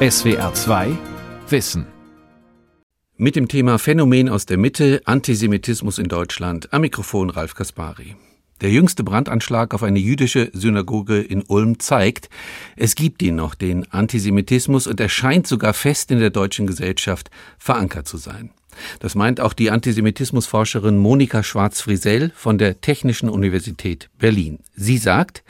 SWR 2 Wissen. Mit dem Thema Phänomen aus der Mitte, Antisemitismus in Deutschland, am Mikrofon Ralf Kaspari. Der jüngste Brandanschlag auf eine jüdische Synagoge in Ulm zeigt, es gibt ihn noch, den Antisemitismus, und er scheint sogar fest in der deutschen Gesellschaft verankert zu sein. Das meint auch die Antisemitismusforscherin Monika Schwarz-Frisell von der Technischen Universität Berlin. Sie sagt,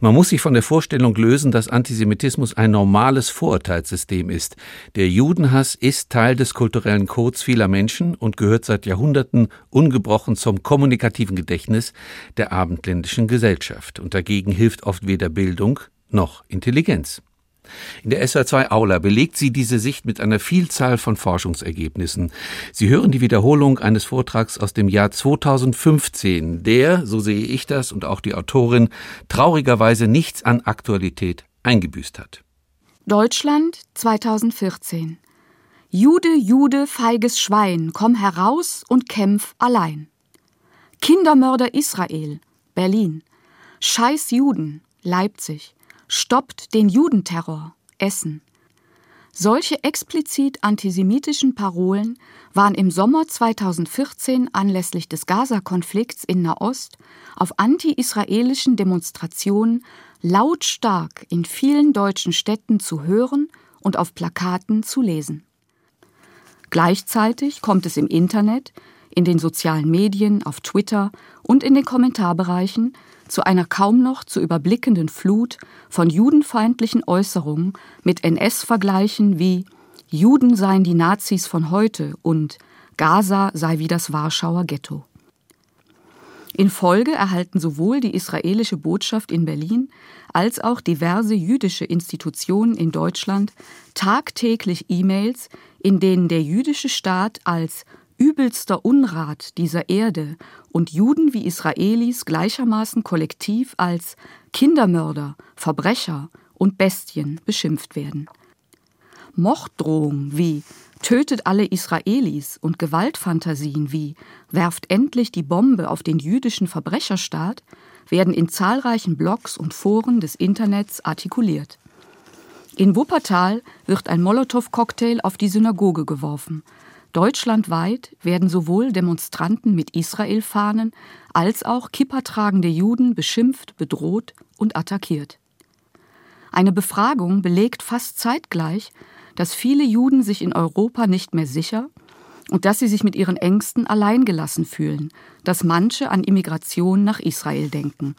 man muss sich von der Vorstellung lösen, dass Antisemitismus ein normales Vorurteilssystem ist. Der Judenhass ist Teil des kulturellen Codes vieler Menschen und gehört seit Jahrhunderten ungebrochen zum kommunikativen Gedächtnis der abendländischen Gesellschaft. Und dagegen hilft oft weder Bildung noch Intelligenz. In der SR2 Aula belegt sie diese Sicht mit einer Vielzahl von Forschungsergebnissen. Sie hören die Wiederholung eines Vortrags aus dem Jahr 2015, der, so sehe ich das und auch die Autorin, traurigerweise nichts an Aktualität eingebüßt hat. Deutschland 2014 Jude, Jude, feiges Schwein, komm heraus und kämpf allein. Kindermörder Israel, Berlin. Scheiß Juden, Leipzig. Stoppt den Judenterror, Essen. Solche explizit antisemitischen Parolen waren im Sommer 2014 anlässlich des Gaza-Konflikts in Nahost auf anti-israelischen Demonstrationen lautstark in vielen deutschen Städten zu hören und auf Plakaten zu lesen. Gleichzeitig kommt es im Internet, in den sozialen Medien, auf Twitter und in den Kommentarbereichen zu einer kaum noch zu überblickenden Flut von judenfeindlichen Äußerungen mit NS-Vergleichen wie Juden seien die Nazis von heute und Gaza sei wie das Warschauer Ghetto. In Folge erhalten sowohl die israelische Botschaft in Berlin als auch diverse jüdische Institutionen in Deutschland tagtäglich E-Mails, in denen der jüdische Staat als übelster Unrat dieser Erde und Juden wie Israelis gleichermaßen kollektiv als Kindermörder, Verbrecher und Bestien beschimpft werden. Morddrohungen wie tötet alle Israelis und Gewaltfantasien wie werft endlich die Bombe auf den jüdischen Verbrecherstaat werden in zahlreichen Blogs und Foren des Internets artikuliert. In Wuppertal wird ein Molotow-Cocktail auf die Synagoge geworfen, Deutschlandweit werden sowohl Demonstranten mit Israel-Fahnen als auch kippertragende Juden beschimpft, bedroht und attackiert. Eine Befragung belegt fast zeitgleich, dass viele Juden sich in Europa nicht mehr sicher und dass sie sich mit ihren Ängsten alleingelassen fühlen, dass manche an Immigration nach Israel denken.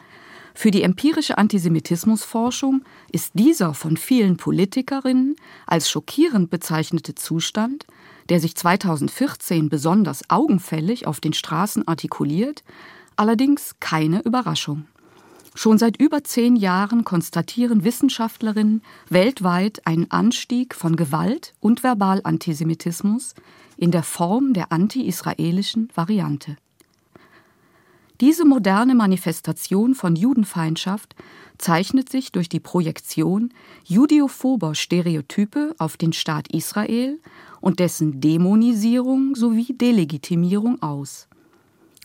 Für die empirische Antisemitismusforschung ist dieser von vielen Politikerinnen als schockierend bezeichnete Zustand der sich 2014 besonders augenfällig auf den Straßen artikuliert, allerdings keine Überraschung. Schon seit über zehn Jahren konstatieren Wissenschaftlerinnen weltweit einen Anstieg von Gewalt und Verbalantisemitismus in der Form der anti-israelischen Variante. Diese moderne Manifestation von Judenfeindschaft zeichnet sich durch die Projektion judeophober Stereotype auf den Staat Israel und dessen Dämonisierung sowie Delegitimierung aus.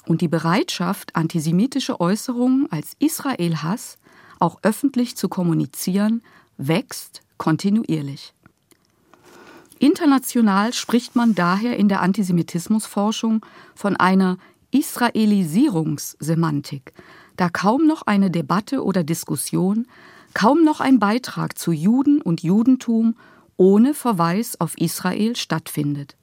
Und die Bereitschaft, antisemitische Äußerungen als Israel-Hass auch öffentlich zu kommunizieren, wächst kontinuierlich. International spricht man daher in der Antisemitismusforschung von einer Israelisierungssemantik, da kaum noch eine Debatte oder Diskussion, kaum noch ein Beitrag zu Juden und Judentum ohne Verweis auf Israel stattfindet.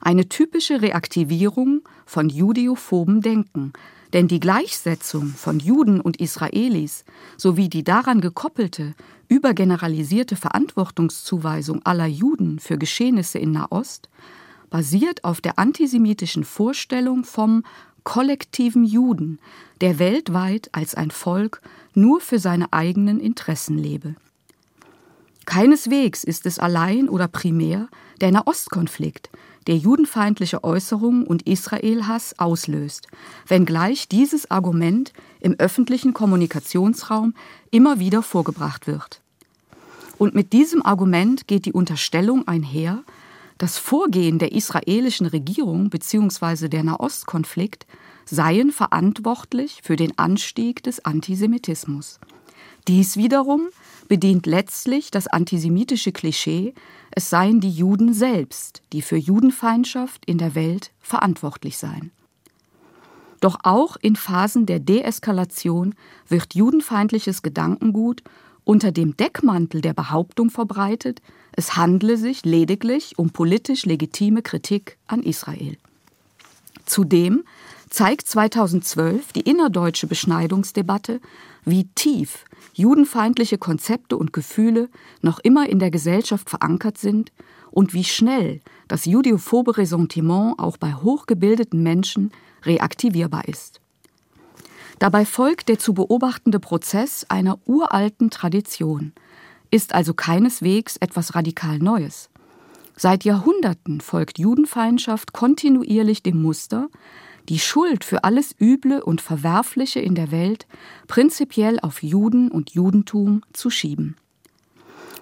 Eine typische Reaktivierung von judeophoben Denken, denn die Gleichsetzung von Juden und Israelis sowie die daran gekoppelte, übergeneralisierte Verantwortungszuweisung aller Juden für Geschehnisse in Nahost basiert auf der antisemitischen Vorstellung vom kollektiven Juden, der weltweit als ein Volk nur für seine eigenen Interessen lebe. Keineswegs ist es allein oder primär der Nahostkonflikt, der judenfeindliche Äußerungen und Israelhass auslöst, wenngleich dieses Argument im öffentlichen Kommunikationsraum immer wieder vorgebracht wird. Und mit diesem Argument geht die Unterstellung einher, das Vorgehen der israelischen Regierung bzw. der Nahostkonflikt seien verantwortlich für den Anstieg des Antisemitismus. Dies wiederum bedient letztlich das antisemitische Klischee, es seien die Juden selbst, die für Judenfeindschaft in der Welt verantwortlich seien. Doch auch in Phasen der Deeskalation wird judenfeindliches Gedankengut unter dem Deckmantel der Behauptung verbreitet, es handle sich lediglich um politisch legitime Kritik an Israel. Zudem zeigt 2012 die innerdeutsche Beschneidungsdebatte, wie tief judenfeindliche Konzepte und Gefühle noch immer in der Gesellschaft verankert sind und wie schnell das judiophobe Ressentiment auch bei hochgebildeten Menschen reaktivierbar ist. Dabei folgt der zu beobachtende Prozess einer uralten Tradition, ist also keineswegs etwas radikal Neues. Seit Jahrhunderten folgt Judenfeindschaft kontinuierlich dem Muster, die Schuld für alles Üble und Verwerfliche in der Welt prinzipiell auf Juden und Judentum zu schieben.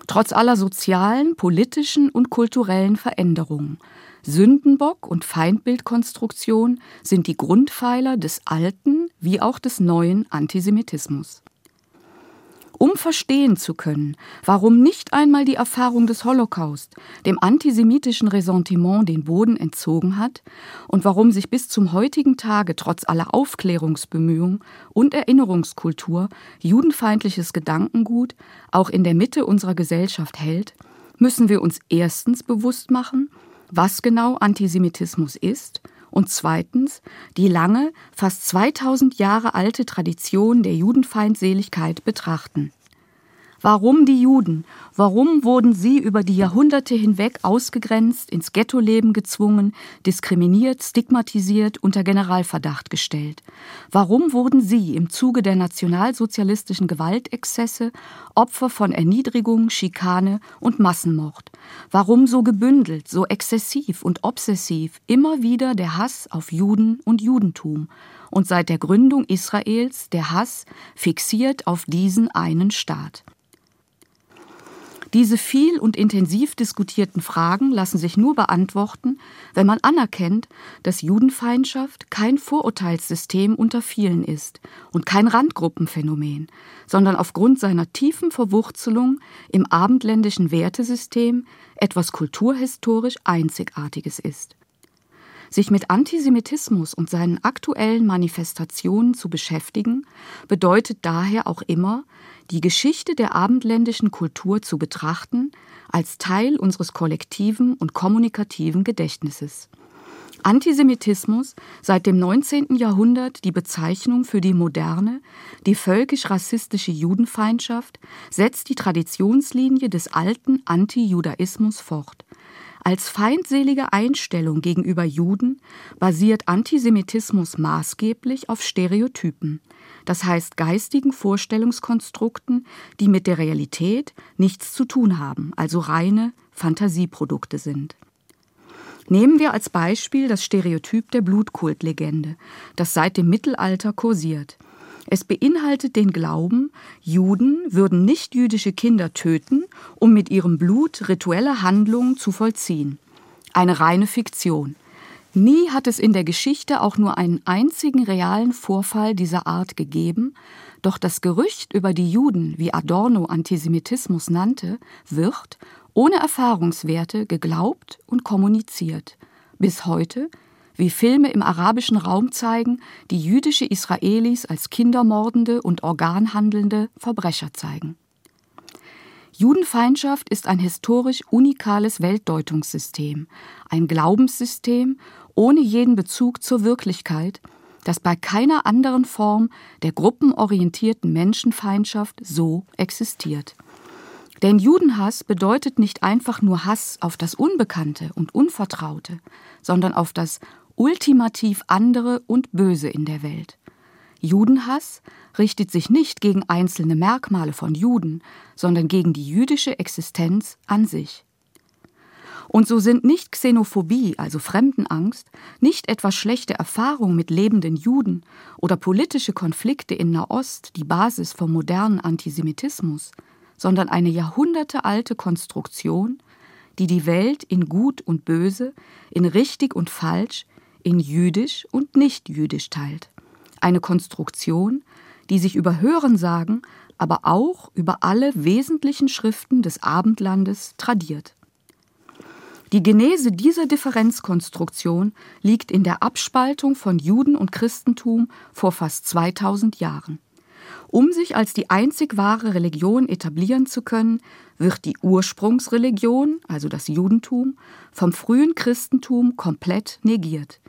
Trotz aller sozialen, politischen und kulturellen Veränderungen, Sündenbock und Feindbildkonstruktion sind die Grundpfeiler des alten wie auch des neuen Antisemitismus um verstehen zu können, warum nicht einmal die Erfahrung des Holocaust dem antisemitischen Ressentiment den Boden entzogen hat und warum sich bis zum heutigen Tage trotz aller Aufklärungsbemühungen und Erinnerungskultur judenfeindliches Gedankengut auch in der Mitte unserer Gesellschaft hält, müssen wir uns erstens bewusst machen, was genau Antisemitismus ist und zweitens die lange, fast 2000 Jahre alte Tradition der Judenfeindseligkeit betrachten. Warum die Juden? Warum wurden sie über die Jahrhunderte hinweg ausgegrenzt, ins Ghettoleben gezwungen, diskriminiert, stigmatisiert, unter Generalverdacht gestellt? Warum wurden sie im Zuge der nationalsozialistischen Gewaltexzesse Opfer von Erniedrigung, Schikane und Massenmord? Warum so gebündelt, so exzessiv und obsessiv immer wieder der Hass auf Juden und Judentum? Und seit der Gründung Israels der Hass fixiert auf diesen einen Staat. Diese viel und intensiv diskutierten Fragen lassen sich nur beantworten, wenn man anerkennt, dass Judenfeindschaft kein Vorurteilssystem unter vielen ist und kein Randgruppenphänomen, sondern aufgrund seiner tiefen Verwurzelung im abendländischen Wertesystem etwas kulturhistorisch Einzigartiges ist. Sich mit Antisemitismus und seinen aktuellen Manifestationen zu beschäftigen, bedeutet daher auch immer, die Geschichte der abendländischen Kultur zu betrachten als Teil unseres kollektiven und kommunikativen Gedächtnisses. Antisemitismus seit dem 19. Jahrhundert die Bezeichnung für die moderne, die völkisch-rassistische Judenfeindschaft, setzt die Traditionslinie des alten Antijudaismus fort. Als feindselige Einstellung gegenüber Juden basiert Antisemitismus maßgeblich auf Stereotypen das heißt geistigen Vorstellungskonstrukten, die mit der Realität nichts zu tun haben, also reine Fantasieprodukte sind. Nehmen wir als Beispiel das Stereotyp der Blutkultlegende, das seit dem Mittelalter kursiert. Es beinhaltet den Glauben, Juden würden nichtjüdische Kinder töten, um mit ihrem Blut rituelle Handlungen zu vollziehen. Eine reine Fiktion. Nie hat es in der Geschichte auch nur einen einzigen realen Vorfall dieser Art gegeben, doch das Gerücht über die Juden, wie Adorno Antisemitismus nannte, wird, ohne Erfahrungswerte, geglaubt und kommuniziert. Bis heute, wie Filme im arabischen Raum zeigen, die jüdische Israelis als kindermordende und organhandelnde Verbrecher zeigen. Judenfeindschaft ist ein historisch unikales Weltdeutungssystem, ein Glaubenssystem ohne jeden Bezug zur Wirklichkeit, das bei keiner anderen Form der gruppenorientierten Menschenfeindschaft so existiert. Denn Judenhass bedeutet nicht einfach nur Hass auf das Unbekannte und Unvertraute, sondern auf das ultimativ andere und Böse in der Welt. Judenhass richtet sich nicht gegen einzelne Merkmale von Juden, sondern gegen die jüdische Existenz an sich. Und so sind nicht Xenophobie, also Fremdenangst, nicht etwa schlechte Erfahrungen mit lebenden Juden oder politische Konflikte in Nahost die Basis vom modernen Antisemitismus, sondern eine jahrhundertealte Konstruktion, die die Welt in Gut und Böse, in richtig und falsch, in jüdisch und nicht jüdisch teilt. Eine Konstruktion, die sich über Hörensagen aber auch über alle wesentlichen Schriften des Abendlandes tradiert. Die Genese dieser Differenzkonstruktion liegt in der Abspaltung von Juden und Christentum vor fast 2000 Jahren. Um sich als die einzig wahre Religion etablieren zu können, wird die Ursprungsreligion, also das Judentum, vom frühen Christentum komplett negiert.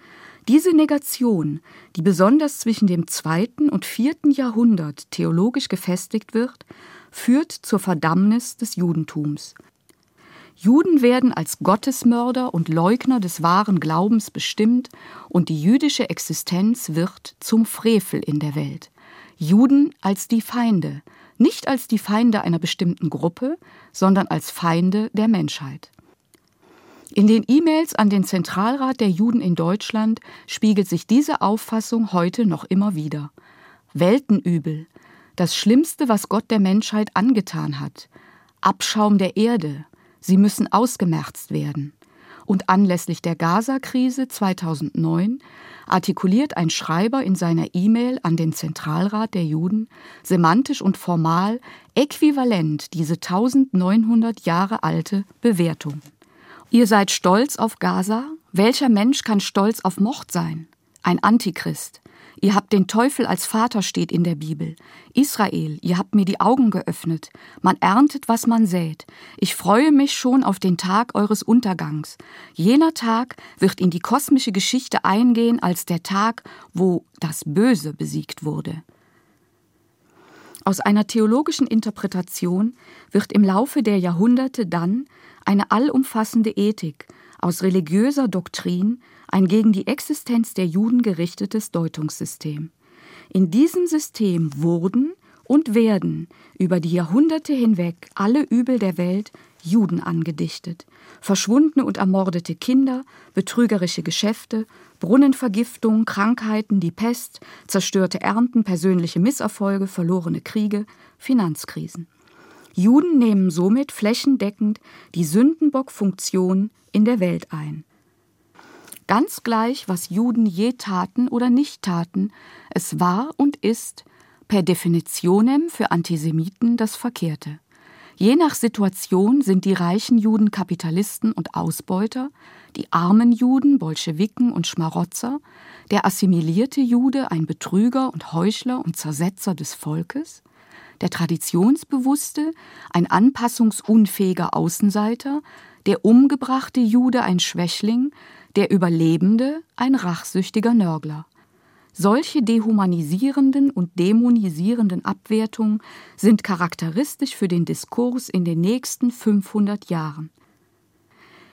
Diese Negation, die besonders zwischen dem zweiten und vierten Jahrhundert theologisch gefestigt wird, führt zur Verdammnis des Judentums. Juden werden als Gottesmörder und Leugner des wahren Glaubens bestimmt und die jüdische Existenz wird zum Frevel in der Welt. Juden als die Feinde, nicht als die Feinde einer bestimmten Gruppe, sondern als Feinde der Menschheit. In den E-Mails an den Zentralrat der Juden in Deutschland spiegelt sich diese Auffassung heute noch immer wieder. Weltenübel, das Schlimmste, was Gott der Menschheit angetan hat, Abschaum der Erde, sie müssen ausgemerzt werden. Und anlässlich der Gaza-Krise 2009 artikuliert ein Schreiber in seiner E-Mail an den Zentralrat der Juden semantisch und formal äquivalent diese 1900 Jahre alte Bewertung. Ihr seid stolz auf Gaza? Welcher Mensch kann stolz auf Mord sein? Ein Antichrist. Ihr habt den Teufel als Vater steht in der Bibel. Israel, ihr habt mir die Augen geöffnet. Man erntet, was man sät. Ich freue mich schon auf den Tag eures Untergangs. Jener Tag wird in die kosmische Geschichte eingehen als der Tag, wo das Böse besiegt wurde. Aus einer theologischen Interpretation wird im Laufe der Jahrhunderte dann eine allumfassende Ethik, aus religiöser Doktrin ein gegen die Existenz der Juden gerichtetes Deutungssystem. In diesem System wurden und werden über die Jahrhunderte hinweg alle Übel der Welt Juden angedichtet, verschwundene und ermordete Kinder, betrügerische Geschäfte, Brunnenvergiftung, Krankheiten, die Pest, zerstörte Ernten, persönliche Misserfolge, verlorene Kriege, Finanzkrisen. Juden nehmen somit flächendeckend die Sündenbockfunktion in der Welt ein. Ganz gleich, was Juden je taten oder nicht taten, es war und ist per definitionem für Antisemiten das Verkehrte. Je nach Situation sind die reichen Juden Kapitalisten und Ausbeuter, die armen Juden Bolschewiken und Schmarotzer, der assimilierte Jude ein Betrüger und Heuchler und Zersetzer des Volkes, der Traditionsbewusste ein anpassungsunfähiger Außenseiter, der umgebrachte Jude ein Schwächling, der Überlebende ein rachsüchtiger Nörgler. Solche dehumanisierenden und dämonisierenden Abwertungen sind charakteristisch für den Diskurs in den nächsten 500 Jahren.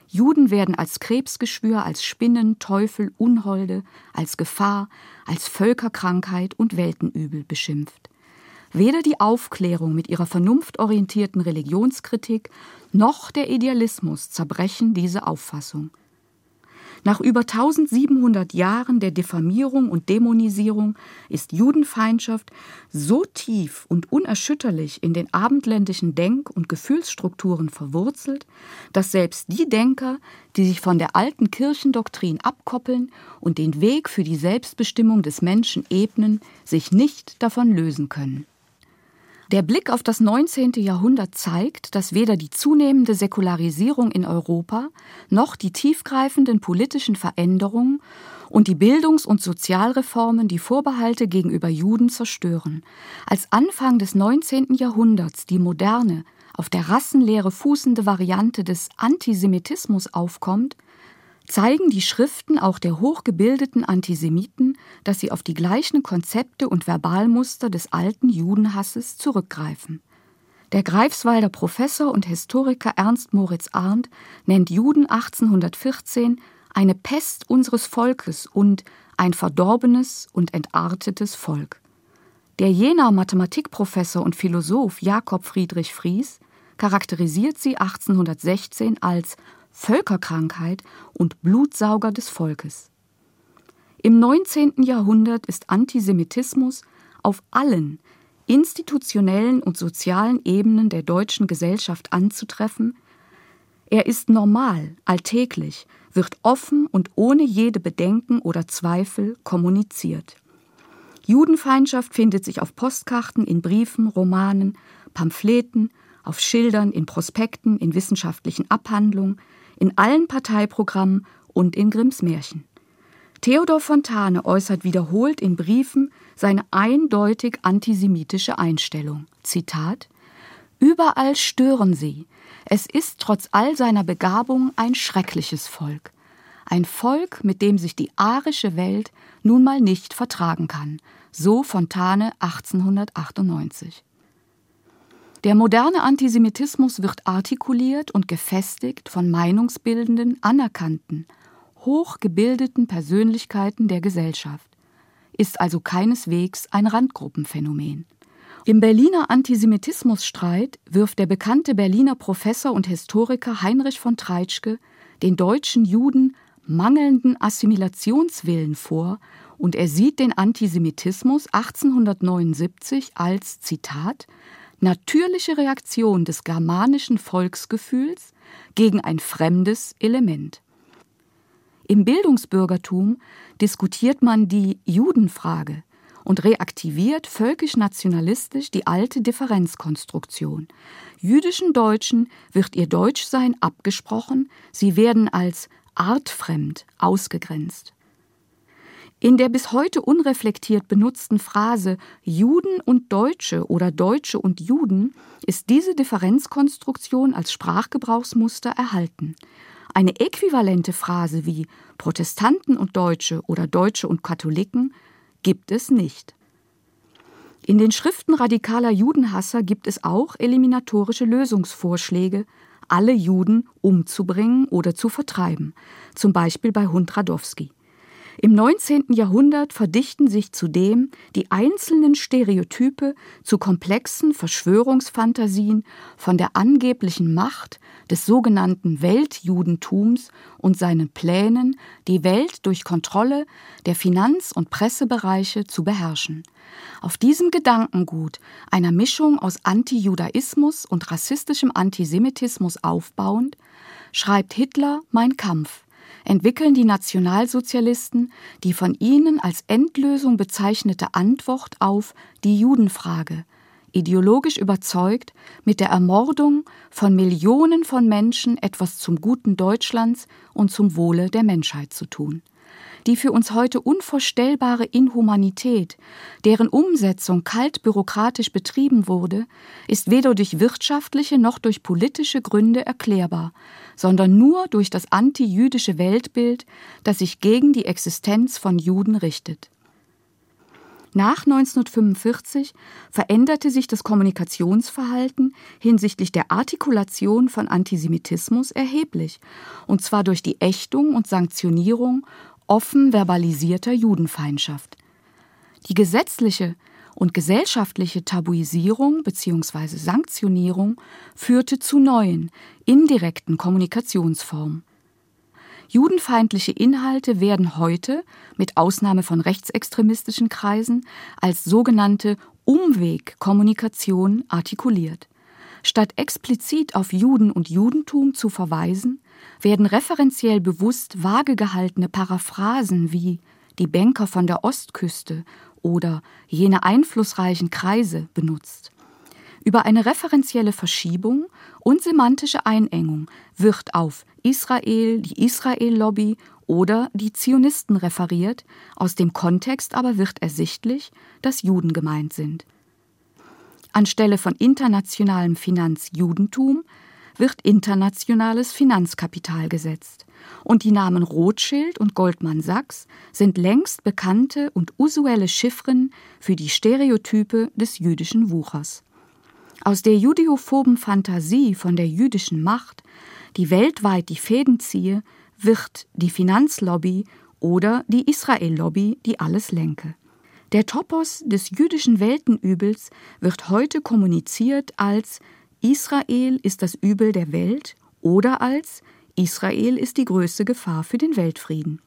Juden werden als Krebsgeschwür, als Spinnen, Teufel, Unholde, als Gefahr, als Völkerkrankheit und Weltenübel beschimpft. Weder die Aufklärung mit ihrer vernunftorientierten Religionskritik noch der Idealismus zerbrechen diese Auffassung. Nach über 1700 Jahren der Diffamierung und Dämonisierung ist Judenfeindschaft so tief und unerschütterlich in den abendländischen Denk- und Gefühlsstrukturen verwurzelt, dass selbst die Denker, die sich von der alten Kirchendoktrin abkoppeln und den Weg für die Selbstbestimmung des Menschen ebnen, sich nicht davon lösen können. Der Blick auf das 19. Jahrhundert zeigt, dass weder die zunehmende Säkularisierung in Europa noch die tiefgreifenden politischen Veränderungen und die Bildungs- und Sozialreformen die Vorbehalte gegenüber Juden zerstören. Als Anfang des 19. Jahrhunderts die moderne, auf der Rassenlehre fußende Variante des Antisemitismus aufkommt, zeigen die Schriften auch der hochgebildeten Antisemiten, dass sie auf die gleichen Konzepte und Verbalmuster des alten Judenhasses zurückgreifen. Der Greifswalder Professor und Historiker Ernst Moritz Arndt nennt Juden 1814 eine Pest unseres Volkes und ein verdorbenes und entartetes Volk. Der Jenaer Mathematikprofessor und Philosoph Jakob Friedrich Fries charakterisiert sie 1816 als Völkerkrankheit und Blutsauger des Volkes. Im 19. Jahrhundert ist Antisemitismus auf allen institutionellen und sozialen Ebenen der deutschen Gesellschaft anzutreffen. Er ist normal, alltäglich, wird offen und ohne jede Bedenken oder Zweifel kommuniziert. Judenfeindschaft findet sich auf Postkarten, in Briefen, Romanen, Pamphleten, auf Schildern, in Prospekten, in wissenschaftlichen Abhandlungen, in allen Parteiprogrammen und in Grimms Märchen. Theodor Fontane äußert wiederholt in Briefen seine eindeutig antisemitische Einstellung. Zitat Überall stören sie. Es ist trotz all seiner Begabung ein schreckliches Volk. Ein Volk, mit dem sich die arische Welt nun mal nicht vertragen kann. So Fontane 1898. Der moderne Antisemitismus wird artikuliert und gefestigt von meinungsbildenden, anerkannten, hochgebildeten Persönlichkeiten der Gesellschaft, ist also keineswegs ein Randgruppenphänomen. Im Berliner Antisemitismusstreit wirft der bekannte Berliner Professor und Historiker Heinrich von Treitschke den deutschen Juden mangelnden Assimilationswillen vor und er sieht den Antisemitismus 1879 als Zitat natürliche Reaktion des germanischen Volksgefühls gegen ein fremdes Element. Im Bildungsbürgertum diskutiert man die Judenfrage und reaktiviert völkisch-nationalistisch die alte Differenzkonstruktion. Jüdischen Deutschen wird ihr Deutschsein abgesprochen, sie werden als artfremd ausgegrenzt. In der bis heute unreflektiert benutzten Phrase Juden und Deutsche oder Deutsche und Juden ist diese Differenzkonstruktion als Sprachgebrauchsmuster erhalten. Eine äquivalente Phrase wie Protestanten und Deutsche oder Deutsche und Katholiken gibt es nicht. In den Schriften radikaler Judenhasser gibt es auch eliminatorische Lösungsvorschläge, alle Juden umzubringen oder zu vertreiben, zum Beispiel bei Hund Radowski. Im 19. Jahrhundert verdichten sich zudem die einzelnen Stereotype zu komplexen Verschwörungsfantasien von der angeblichen Macht des sogenannten Weltjudentums und seinen Plänen, die Welt durch Kontrolle der Finanz- und Pressebereiche zu beherrschen. Auf diesem Gedankengut einer Mischung aus Antijudaismus und rassistischem Antisemitismus aufbauend, schreibt Hitler Mein Kampf entwickeln die Nationalsozialisten die von ihnen als Endlösung bezeichnete Antwort auf die Judenfrage, ideologisch überzeugt, mit der Ermordung von Millionen von Menschen etwas zum Guten Deutschlands und zum Wohle der Menschheit zu tun die für uns heute unvorstellbare Inhumanität, deren Umsetzung kalt bürokratisch betrieben wurde, ist weder durch wirtschaftliche noch durch politische Gründe erklärbar, sondern nur durch das antijüdische Weltbild, das sich gegen die Existenz von Juden richtet. Nach 1945 veränderte sich das Kommunikationsverhalten hinsichtlich der Artikulation von Antisemitismus erheblich, und zwar durch die Ächtung und Sanktionierung offen verbalisierter Judenfeindschaft. Die gesetzliche und gesellschaftliche Tabuisierung bzw. Sanktionierung führte zu neuen, indirekten Kommunikationsformen. Judenfeindliche Inhalte werden heute, mit Ausnahme von rechtsextremistischen Kreisen, als sogenannte Umwegkommunikation artikuliert. Statt explizit auf Juden und Judentum zu verweisen, werden referenziell bewusst vage gehaltene Paraphrasen wie die Banker von der Ostküste oder jene einflussreichen Kreise benutzt. Über eine referenzielle Verschiebung und semantische Einengung wird auf Israel, die Israel-Lobby oder die Zionisten referiert, aus dem Kontext aber wird ersichtlich, dass Juden gemeint sind. Anstelle von internationalem Finanzjudentum wird internationales Finanzkapital gesetzt. Und die Namen Rothschild und Goldman Sachs sind längst bekannte und usuelle Chiffren für die Stereotype des jüdischen Wuchers. Aus der judeophoben Fantasie von der jüdischen Macht, die weltweit die Fäden ziehe, wird die Finanzlobby oder die Israel-Lobby, die alles lenke. Der Topos des jüdischen Weltenübels wird heute kommuniziert als Israel ist das Übel der Welt oder als Israel ist die größte Gefahr für den Weltfrieden.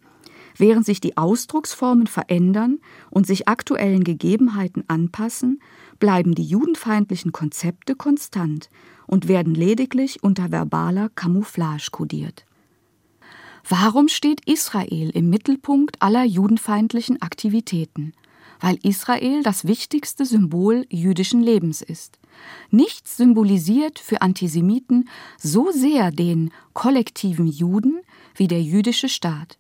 Während sich die Ausdrucksformen verändern und sich aktuellen Gegebenheiten anpassen, bleiben die judenfeindlichen Konzepte konstant und werden lediglich unter verbaler Camouflage kodiert. Warum steht Israel im Mittelpunkt aller judenfeindlichen Aktivitäten? Weil Israel das wichtigste Symbol jüdischen Lebens ist. Nichts symbolisiert für Antisemiten so sehr den kollektiven Juden wie der jüdische Staat.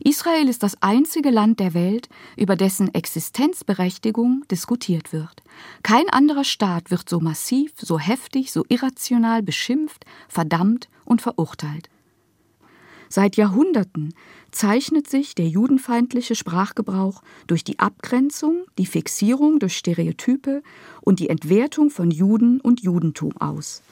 Israel ist das einzige Land der Welt, über dessen Existenzberechtigung diskutiert wird. Kein anderer Staat wird so massiv, so heftig, so irrational beschimpft, verdammt und verurteilt. Seit Jahrhunderten zeichnet sich der judenfeindliche Sprachgebrauch durch die Abgrenzung, die Fixierung durch Stereotype und die Entwertung von Juden und Judentum aus.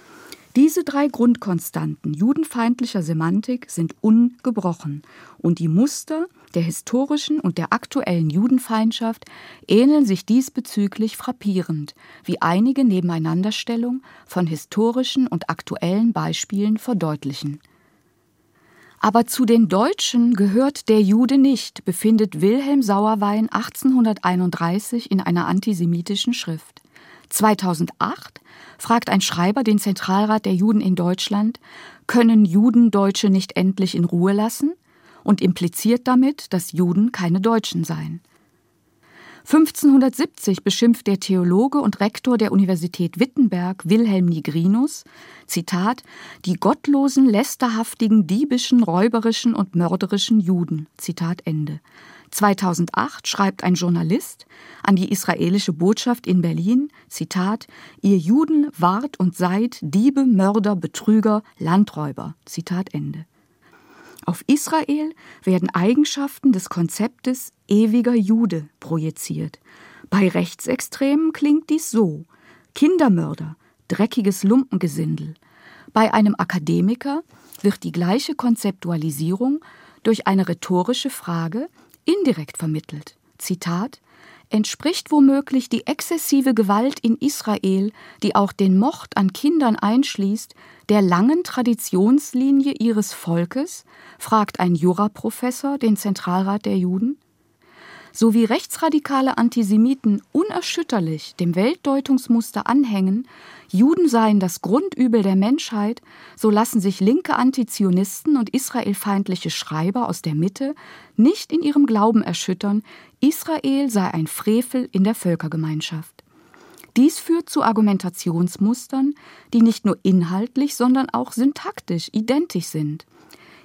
Diese drei Grundkonstanten judenfeindlicher Semantik sind ungebrochen und die Muster der historischen und der aktuellen Judenfeindschaft ähneln sich diesbezüglich frappierend, wie einige Nebeneinanderstellung von historischen und aktuellen Beispielen verdeutlichen. Aber zu den Deutschen gehört der Jude nicht, befindet Wilhelm Sauerwein 1831 in einer antisemitischen Schrift. 2008 fragt ein Schreiber den Zentralrat der Juden in Deutschland, können Juden Deutsche nicht endlich in Ruhe lassen? und impliziert damit, dass Juden keine Deutschen seien. 1570 beschimpft der Theologe und Rektor der Universität Wittenberg Wilhelm Nigrinus, Zitat, die gottlosen, lästerhaftigen, diebischen, räuberischen und mörderischen Juden, Zitat Ende. 2008 schreibt ein Journalist an die israelische Botschaft in Berlin, Zitat, ihr Juden wart und seid Diebe, Mörder, Betrüger, Landräuber, Zitat Ende. Auf Israel werden Eigenschaften des Konzeptes ewiger Jude projiziert. Bei Rechtsextremen klingt dies so: Kindermörder, dreckiges Lumpengesindel. Bei einem Akademiker wird die gleiche Konzeptualisierung durch eine rhetorische Frage indirekt vermittelt. Zitat entspricht womöglich die exzessive Gewalt in Israel, die auch den Mord an Kindern einschließt, der langen Traditionslinie ihres Volkes? fragt ein Juraprofessor den Zentralrat der Juden. So wie rechtsradikale Antisemiten unerschütterlich dem Weltdeutungsmuster anhängen, Juden seien das Grundübel der Menschheit, so lassen sich linke Antizionisten und israelfeindliche Schreiber aus der Mitte nicht in ihrem Glauben erschüttern, Israel sei ein Frevel in der Völkergemeinschaft. Dies führt zu Argumentationsmustern, die nicht nur inhaltlich, sondern auch syntaktisch identisch sind.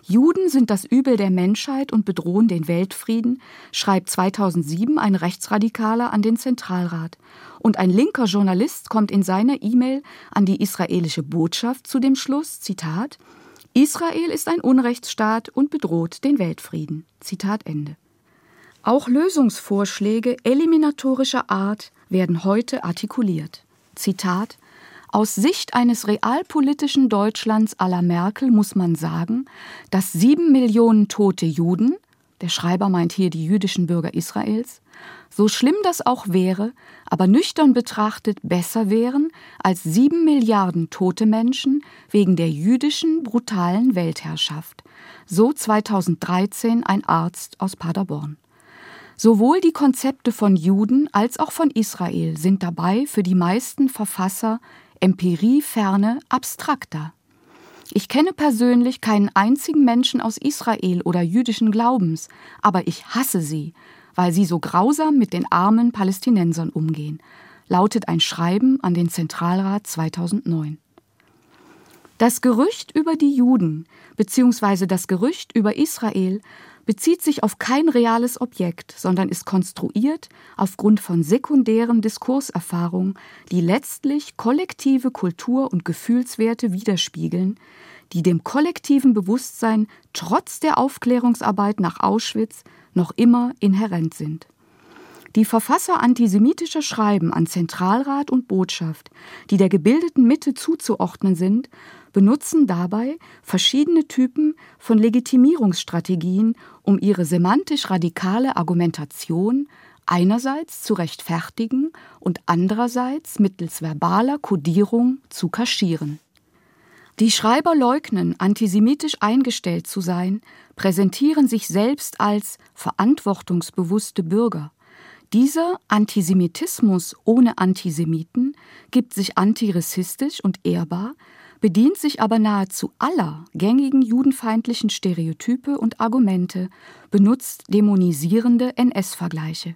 Juden sind das Übel der Menschheit und bedrohen den Weltfrieden, schreibt 2007 ein Rechtsradikaler an den Zentralrat. Und ein linker Journalist kommt in seiner E-Mail an die israelische Botschaft zu dem Schluss, Zitat, Israel ist ein Unrechtsstaat und bedroht den Weltfrieden. Zitat Ende. Auch Lösungsvorschläge eliminatorischer Art werden heute artikuliert. Zitat aus Sicht eines realpolitischen Deutschlands à la Merkel muss man sagen, dass sieben Millionen tote Juden, der Schreiber meint hier die jüdischen Bürger Israels, so schlimm das auch wäre, aber nüchtern betrachtet besser wären als sieben Milliarden tote Menschen wegen der jüdischen brutalen Weltherrschaft. So 2013 ein Arzt aus Paderborn. Sowohl die Konzepte von Juden als auch von Israel sind dabei für die meisten Verfasser empirieferne abstrakter. Ich kenne persönlich keinen einzigen Menschen aus Israel oder jüdischen Glaubens, aber ich hasse sie, weil sie so grausam mit den armen Palästinensern umgehen, lautet ein Schreiben an den Zentralrat 2009. Das Gerücht über die Juden bzw. das Gerücht über Israel bezieht sich auf kein reales Objekt, sondern ist konstruiert aufgrund von sekundären Diskurserfahrungen, die letztlich kollektive Kultur- und Gefühlswerte widerspiegeln, die dem kollektiven Bewusstsein trotz der Aufklärungsarbeit nach Auschwitz noch immer inhärent sind. Die Verfasser antisemitischer Schreiben an Zentralrat und Botschaft, die der gebildeten Mitte zuzuordnen sind, benutzen dabei verschiedene Typen von Legitimierungsstrategien, um ihre semantisch radikale Argumentation einerseits zu rechtfertigen und andererseits mittels verbaler Kodierung zu kaschieren. Die Schreiber leugnen, antisemitisch eingestellt zu sein, präsentieren sich selbst als verantwortungsbewusste Bürger. Dieser Antisemitismus ohne Antisemiten gibt sich antirassistisch und ehrbar, bedient sich aber nahezu aller gängigen judenfeindlichen Stereotype und Argumente, benutzt dämonisierende NS-Vergleiche.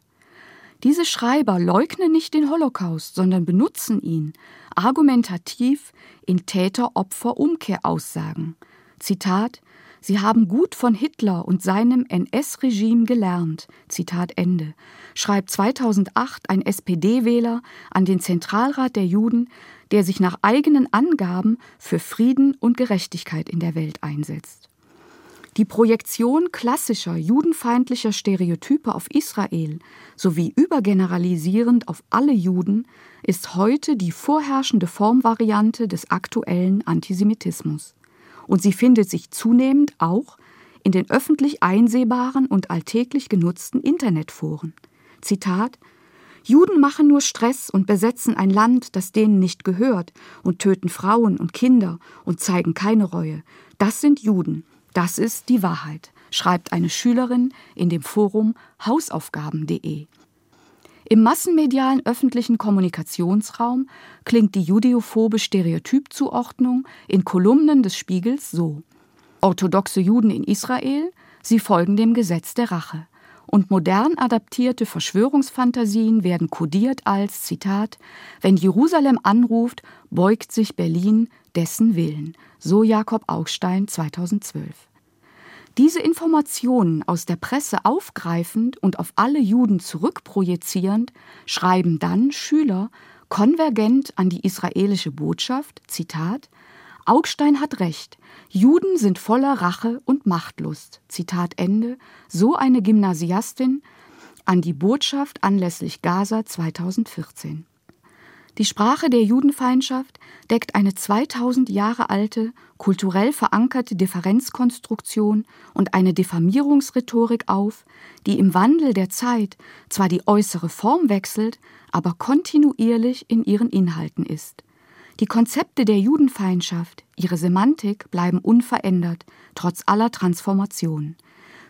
Diese Schreiber leugnen nicht den Holocaust, sondern benutzen ihn argumentativ in Täter-Opfer-Umkehraussagen. Zitat Sie haben gut von Hitler und seinem NS-Regime gelernt. Zitat Ende. Schreibt 2008 ein SPD-Wähler an den Zentralrat der Juden, der sich nach eigenen Angaben für Frieden und Gerechtigkeit in der Welt einsetzt. Die Projektion klassischer judenfeindlicher Stereotype auf Israel sowie übergeneralisierend auf alle Juden ist heute die vorherrschende Formvariante des aktuellen Antisemitismus. Und sie findet sich zunehmend auch in den öffentlich einsehbaren und alltäglich genutzten Internetforen. Zitat Juden machen nur Stress und besetzen ein Land, das denen nicht gehört, und töten Frauen und Kinder und zeigen keine Reue. Das sind Juden. Das ist die Wahrheit, schreibt eine Schülerin in dem Forum hausaufgaben.de. Im massenmedialen öffentlichen Kommunikationsraum klingt die judeophobe Stereotypzuordnung in Kolumnen des Spiegels so: Orthodoxe Juden in Israel, sie folgen dem Gesetz der Rache. Und modern adaptierte Verschwörungsfantasien werden kodiert als Zitat: Wenn Jerusalem anruft, beugt sich Berlin dessen Willen so Jakob Augstein 2012. Diese Informationen aus der Presse aufgreifend und auf alle Juden zurückprojizierend, schreiben dann Schüler konvergent an die israelische Botschaft, Zitat, Augstein hat recht, Juden sind voller Rache und Machtlust, Zitat Ende, so eine Gymnasiastin an die Botschaft anlässlich Gaza 2014. Die Sprache der Judenfeindschaft deckt eine 2000 Jahre alte, kulturell verankerte Differenzkonstruktion und eine Diffamierungsrhetorik auf, die im Wandel der Zeit zwar die äußere Form wechselt, aber kontinuierlich in ihren Inhalten ist. Die Konzepte der Judenfeindschaft, ihre Semantik bleiben unverändert, trotz aller Transformationen.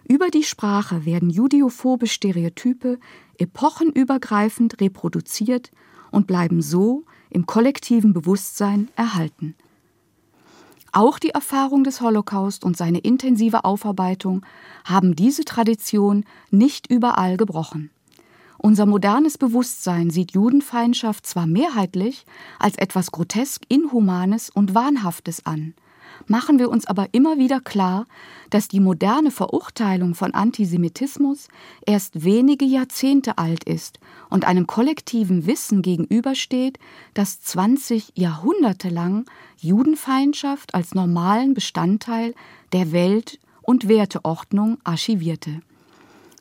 Über die Sprache werden judeophobe Stereotype epochenübergreifend reproduziert und bleiben so im kollektiven Bewusstsein erhalten. Auch die Erfahrung des Holocaust und seine intensive Aufarbeitung haben diese Tradition nicht überall gebrochen. Unser modernes Bewusstsein sieht Judenfeindschaft zwar mehrheitlich als etwas grotesk Inhumanes und Wahnhaftes an, machen wir uns aber immer wieder klar, dass die moderne Verurteilung von Antisemitismus erst wenige Jahrzehnte alt ist und einem kollektiven Wissen gegenübersteht, das 20 Jahrhunderte lang Judenfeindschaft als normalen Bestandteil der Welt- und Werteordnung archivierte.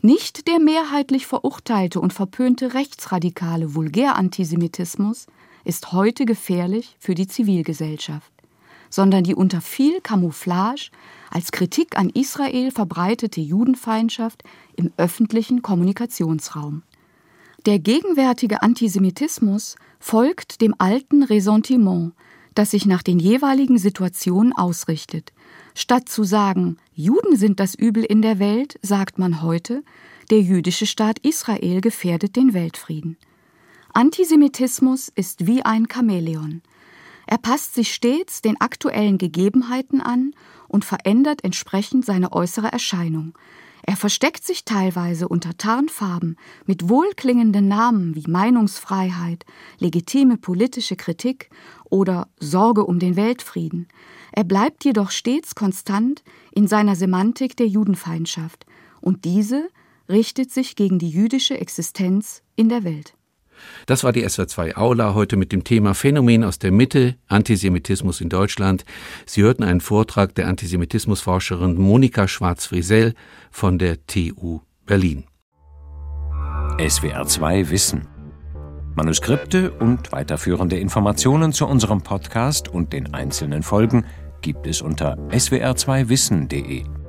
Nicht der mehrheitlich verurteilte und verpönte rechtsradikale Vulgärantisemitismus ist heute gefährlich für die Zivilgesellschaft sondern die unter viel Camouflage als Kritik an Israel verbreitete Judenfeindschaft im öffentlichen Kommunikationsraum. Der gegenwärtige Antisemitismus folgt dem alten Ressentiment, das sich nach den jeweiligen Situationen ausrichtet. Statt zu sagen, Juden sind das Übel in der Welt, sagt man heute, der jüdische Staat Israel gefährdet den Weltfrieden. Antisemitismus ist wie ein Chamäleon. Er passt sich stets den aktuellen Gegebenheiten an und verändert entsprechend seine äußere Erscheinung. Er versteckt sich teilweise unter Tarnfarben mit wohlklingenden Namen wie Meinungsfreiheit, legitime politische Kritik oder Sorge um den Weltfrieden. Er bleibt jedoch stets konstant in seiner Semantik der Judenfeindschaft, und diese richtet sich gegen die jüdische Existenz in der Welt. Das war die SWR2 Aula heute mit dem Thema Phänomen aus der Mitte, Antisemitismus in Deutschland. Sie hörten einen Vortrag der Antisemitismusforscherin Monika Schwarz-Friesell von der TU Berlin. SWR2 Wissen. Manuskripte und weiterführende Informationen zu unserem Podcast und den einzelnen Folgen gibt es unter swr2wissen.de.